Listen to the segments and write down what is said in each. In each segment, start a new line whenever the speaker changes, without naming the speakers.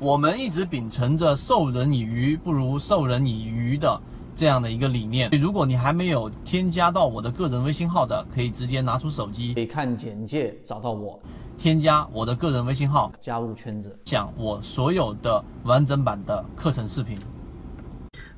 我们一直秉承着授人以鱼不如授人以渔的这样的一个理念。如果你还没有添加到我的个人微信号的，可以直接拿出手机，
可以看简介找到我，
添加我的个人微信号，
加入圈子，
讲我所有的完整版的课程视频。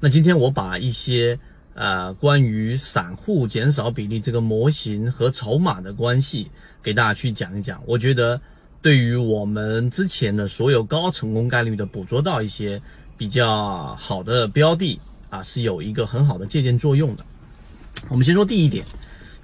那今天我把一些呃关于散户减少比例这个模型和筹码的关系给大家去讲一讲，我觉得。对于我们之前的所有高成功概率的捕捉到一些比较好的标的啊，是有一个很好的借鉴作用的。我们先说第一点，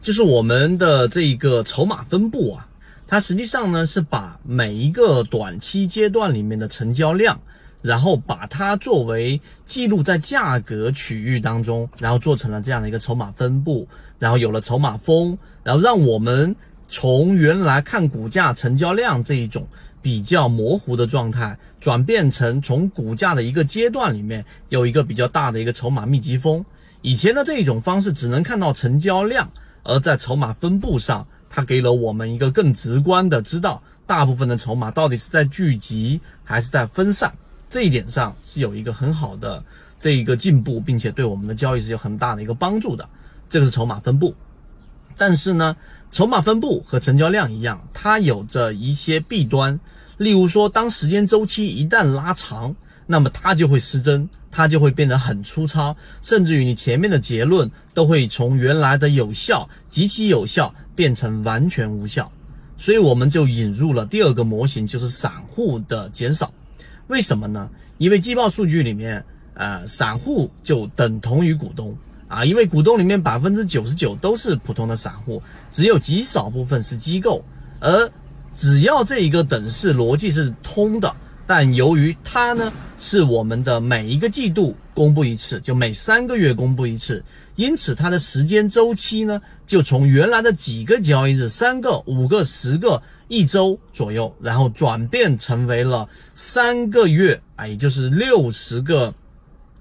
就是我们的这个筹码分布啊，它实际上呢是把每一个短期阶段里面的成交量，然后把它作为记录在价格区域当中，然后做成了这样的一个筹码分布，然后有了筹码峰，然后让我们。从原来看股价成交量这一种比较模糊的状态，转变成从股价的一个阶段里面有一个比较大的一个筹码密集峰。以前的这一种方式只能看到成交量，而在筹码分布上，它给了我们一个更直观的知道大部分的筹码到底是在聚集还是在分散。这一点上是有一个很好的这一个进步，并且对我们的交易是有很大的一个帮助的。这个是筹码分布。但是呢，筹码分布和成交量一样，它有着一些弊端。例如说，当时间周期一旦拉长，那么它就会失真，它就会变得很粗糙，甚至于你前面的结论都会从原来的有效、极其有效变成完全无效。所以我们就引入了第二个模型，就是散户的减少。为什么呢？因为季报数据里面，呃，散户就等同于股东。啊，因为股东里面百分之九十九都是普通的散户，只有极少部分是机构。而只要这一个等式逻辑是通的，但由于它呢是我们的每一个季度公布一次，就每三个月公布一次，因此它的时间周期呢就从原来的几个交易日，三个、五个、十个、一周左右，然后转变成为了三个月啊，也就是六十个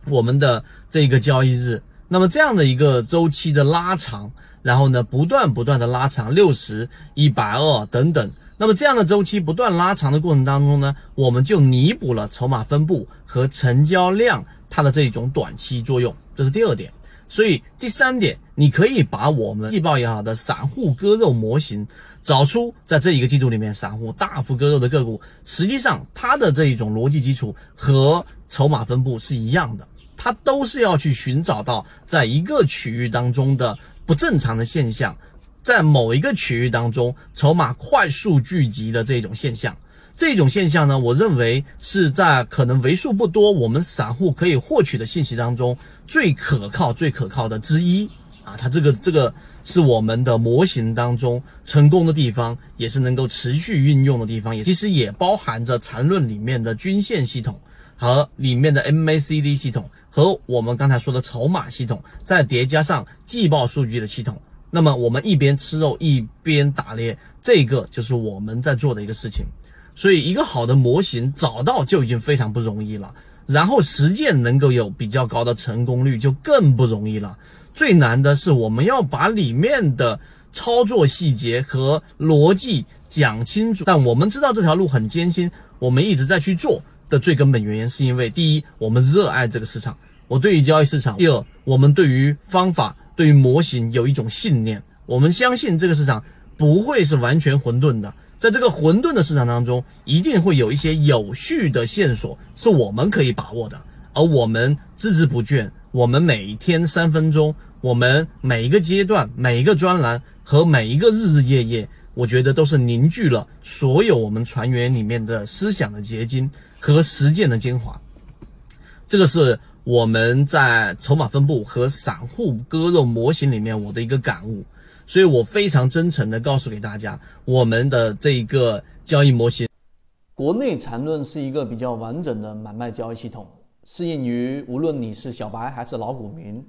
我们的这个交易日。那么这样的一个周期的拉长，然后呢，不断不断的拉长，六十、一百二等等。那么这样的周期不断拉长的过程当中呢，我们就弥补了筹码分布和成交量它的这一种短期作用，这是第二点。所以第三点，你可以把我们季报也好的散户割肉模型，找出在这一个季度里面散户大幅割肉的个股，实际上它的这一种逻辑基础和筹码分布是一样的。它都是要去寻找到在一个区域当中的不正常的现象，在某一个区域当中筹码快速聚集的这种现象，这种现象呢，我认为是在可能为数不多我们散户可以获取的信息当中最可靠、最可靠的之一啊！它这个这个是我们的模型当中成功的地方，也是能够持续运用的地方，也其实也包含着缠论里面的均线系统和里面的 MACD 系统。和我们刚才说的筹码系统，再叠加上季报数据的系统，那么我们一边吃肉一边打猎，这个就是我们在做的一个事情。所以，一个好的模型找到就已经非常不容易了，然后实践能够有比较高的成功率就更不容易了。最难的是我们要把里面的操作细节和逻辑讲清楚。但我们知道这条路很艰辛，我们一直在去做的最根本原因，是因为第一，我们热爱这个市场。我对于交易市场，第二，我们对于方法、对于模型有一种信念，我们相信这个市场不会是完全混沌的，在这个混沌的市场当中，一定会有一些有序的线索是我们可以把握的，而我们孜孜不倦，我们每天三分钟，我们每一个阶段、每一个专栏和每一个日日夜夜，我觉得都是凝聚了所有我们船员里面的思想的结晶和实践的精华，这个是。我们在筹码分布和散户割肉模型里面，我的一个感悟，所以我非常真诚的告诉给大家，我们的这一个交易模型，
国内缠论是一个比较完整的买卖交易系统，适应于无论你是小白还是老股民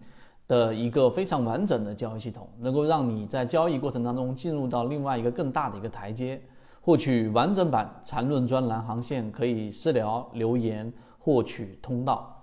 的一个非常完整的交易系统，能够让你在交易过程当中进入到另外一个更大的一个台阶，获取完整版缠论专栏航线，可以私聊留言获取通道。